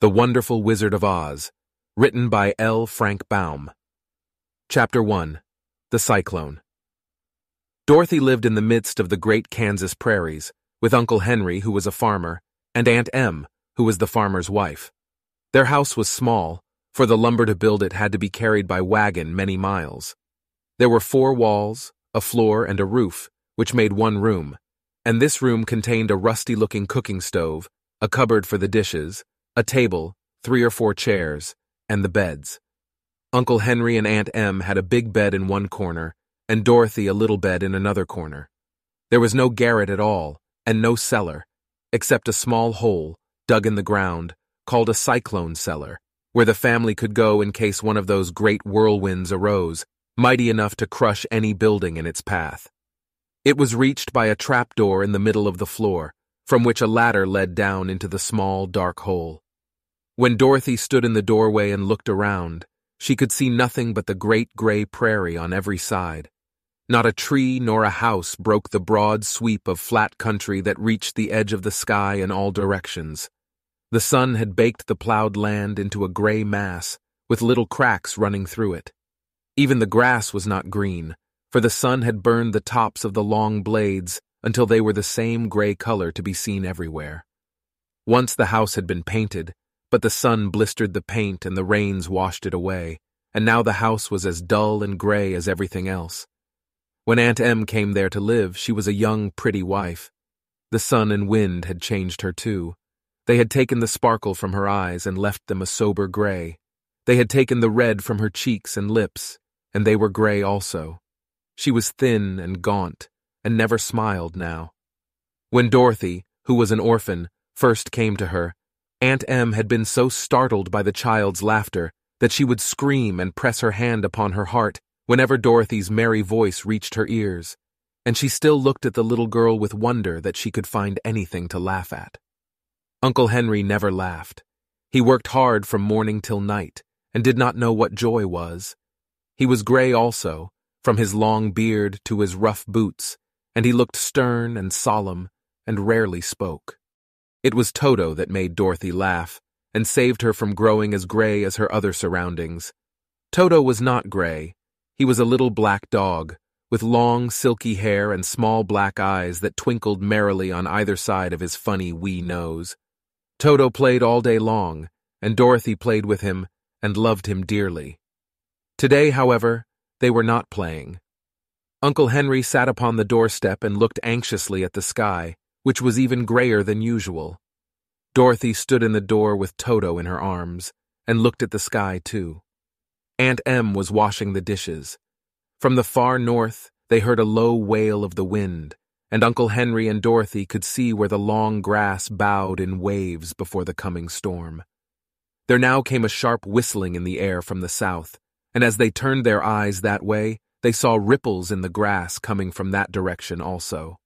The Wonderful Wizard of Oz, written by L. Frank Baum. Chapter 1 The Cyclone. Dorothy lived in the midst of the great Kansas prairies, with Uncle Henry, who was a farmer, and Aunt Em, who was the farmer's wife. Their house was small, for the lumber to build it had to be carried by wagon many miles. There were four walls, a floor, and a roof, which made one room, and this room contained a rusty-looking cooking stove, a cupboard for the dishes, a table, three or four chairs, and the beds. Uncle Henry and Aunt Em had a big bed in one corner, and Dorothy a little bed in another corner. There was no garret at all, and no cellar, except a small hole, dug in the ground, called a cyclone cellar, where the family could go in case one of those great whirlwinds arose, mighty enough to crush any building in its path. It was reached by a trapdoor in the middle of the floor, from which a ladder led down into the small, dark hole. When Dorothy stood in the doorway and looked around, she could see nothing but the great gray prairie on every side. Not a tree nor a house broke the broad sweep of flat country that reached the edge of the sky in all directions. The sun had baked the plowed land into a gray mass, with little cracks running through it. Even the grass was not green, for the sun had burned the tops of the long blades until they were the same gray color to be seen everywhere. Once the house had been painted, but the sun blistered the paint and the rains washed it away, and now the house was as dull and gray as everything else. When Aunt Em came there to live, she was a young, pretty wife. The sun and wind had changed her too. They had taken the sparkle from her eyes and left them a sober gray. They had taken the red from her cheeks and lips, and they were gray also. She was thin and gaunt, and never smiled now. When Dorothy, who was an orphan, first came to her, Aunt Em had been so startled by the child's laughter that she would scream and press her hand upon her heart whenever Dorothy's merry voice reached her ears, and she still looked at the little girl with wonder that she could find anything to laugh at. Uncle Henry never laughed. He worked hard from morning till night, and did not know what joy was. He was gray also, from his long beard to his rough boots, and he looked stern and solemn and rarely spoke. It was Toto that made Dorothy laugh and saved her from growing as gray as her other surroundings. Toto was not gray. He was a little black dog, with long, silky hair and small black eyes that twinkled merrily on either side of his funny wee nose. Toto played all day long, and Dorothy played with him and loved him dearly. Today, however, they were not playing. Uncle Henry sat upon the doorstep and looked anxiously at the sky, which was even grayer than usual. Dorothy stood in the door with Toto in her arms and looked at the sky too. Aunt Em was washing the dishes. From the far north, they heard a low wail of the wind, and Uncle Henry and Dorothy could see where the long grass bowed in waves before the coming storm. There now came a sharp whistling in the air from the south, and as they turned their eyes that way, they saw ripples in the grass coming from that direction also.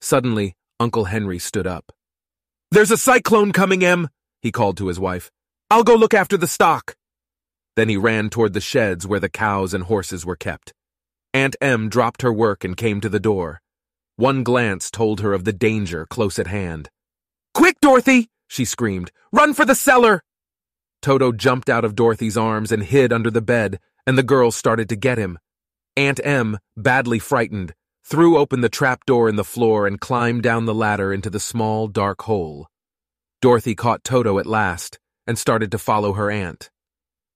Suddenly, Uncle Henry stood up. There's a cyclone coming, Em, he called to his wife. I'll go look after the stock. Then he ran toward the sheds where the cows and horses were kept. Aunt Em dropped her work and came to the door. One glance told her of the danger close at hand. Quick, Dorothy! she screamed. Run for the cellar! Toto jumped out of Dorothy's arms and hid under the bed, and the girls started to get him. Aunt Em, badly frightened, threw open the trap door in the floor and climbed down the ladder into the small, dark hole. Dorothy caught Toto at last and started to follow her aunt.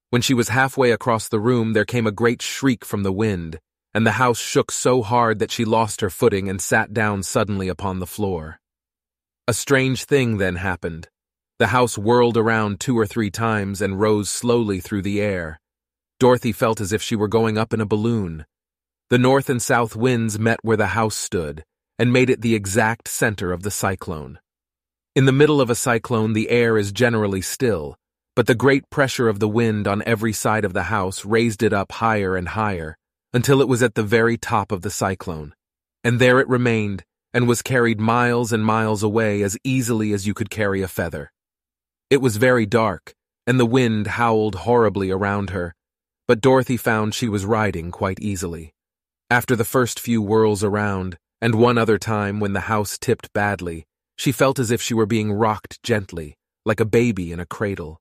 When she was halfway across the room, there came a great shriek from the wind, and the house shook so hard that she lost her footing and sat down suddenly upon the floor. A strange thing then happened. The house whirled around two or three times and rose slowly through the air. Dorothy felt as if she were going up in a balloon. The north and south winds met where the house stood and made it the exact center of the cyclone. In the middle of a cyclone, the air is generally still, but the great pressure of the wind on every side of the house raised it up higher and higher until it was at the very top of the cyclone. And there it remained and was carried miles and miles away as easily as you could carry a feather. It was very dark, and the wind howled horribly around her, but Dorothy found she was riding quite easily. After the first few whirls around, and one other time when the house tipped badly, she felt as if she were being rocked gently, like a baby in a cradle.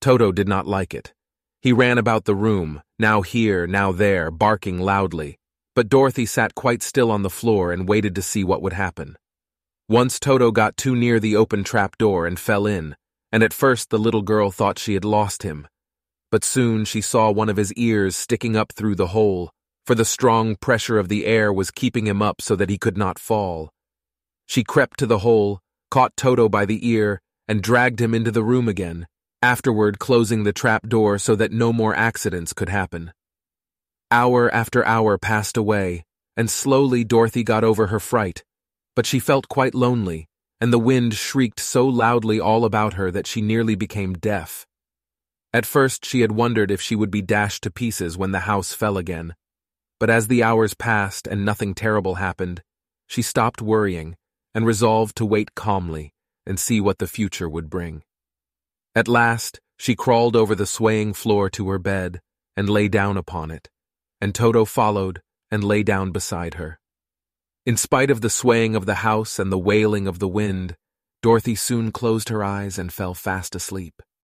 Toto did not like it. He ran about the room, now here, now there, barking loudly, but Dorothy sat quite still on the floor and waited to see what would happen. Once Toto got too near the open trap door and fell in, and at first the little girl thought she had lost him. But soon she saw one of his ears sticking up through the hole, for the strong pressure of the air was keeping him up so that he could not fall. She crept to the hole, caught Toto by the ear, and dragged him into the room again, afterward closing the trap door so that no more accidents could happen. Hour after hour passed away, and slowly Dorothy got over her fright, but she felt quite lonely, and the wind shrieked so loudly all about her that she nearly became deaf. At first she had wondered if she would be dashed to pieces when the house fell again, but as the hours passed and nothing terrible happened, she stopped worrying and resolved to wait calmly and see what the future would bring. At last, she crawled over the swaying floor to her bed and lay down upon it, and Toto followed and lay down beside her. In spite of the swaying of the house and the wailing of the wind, Dorothy soon closed her eyes and fell fast asleep.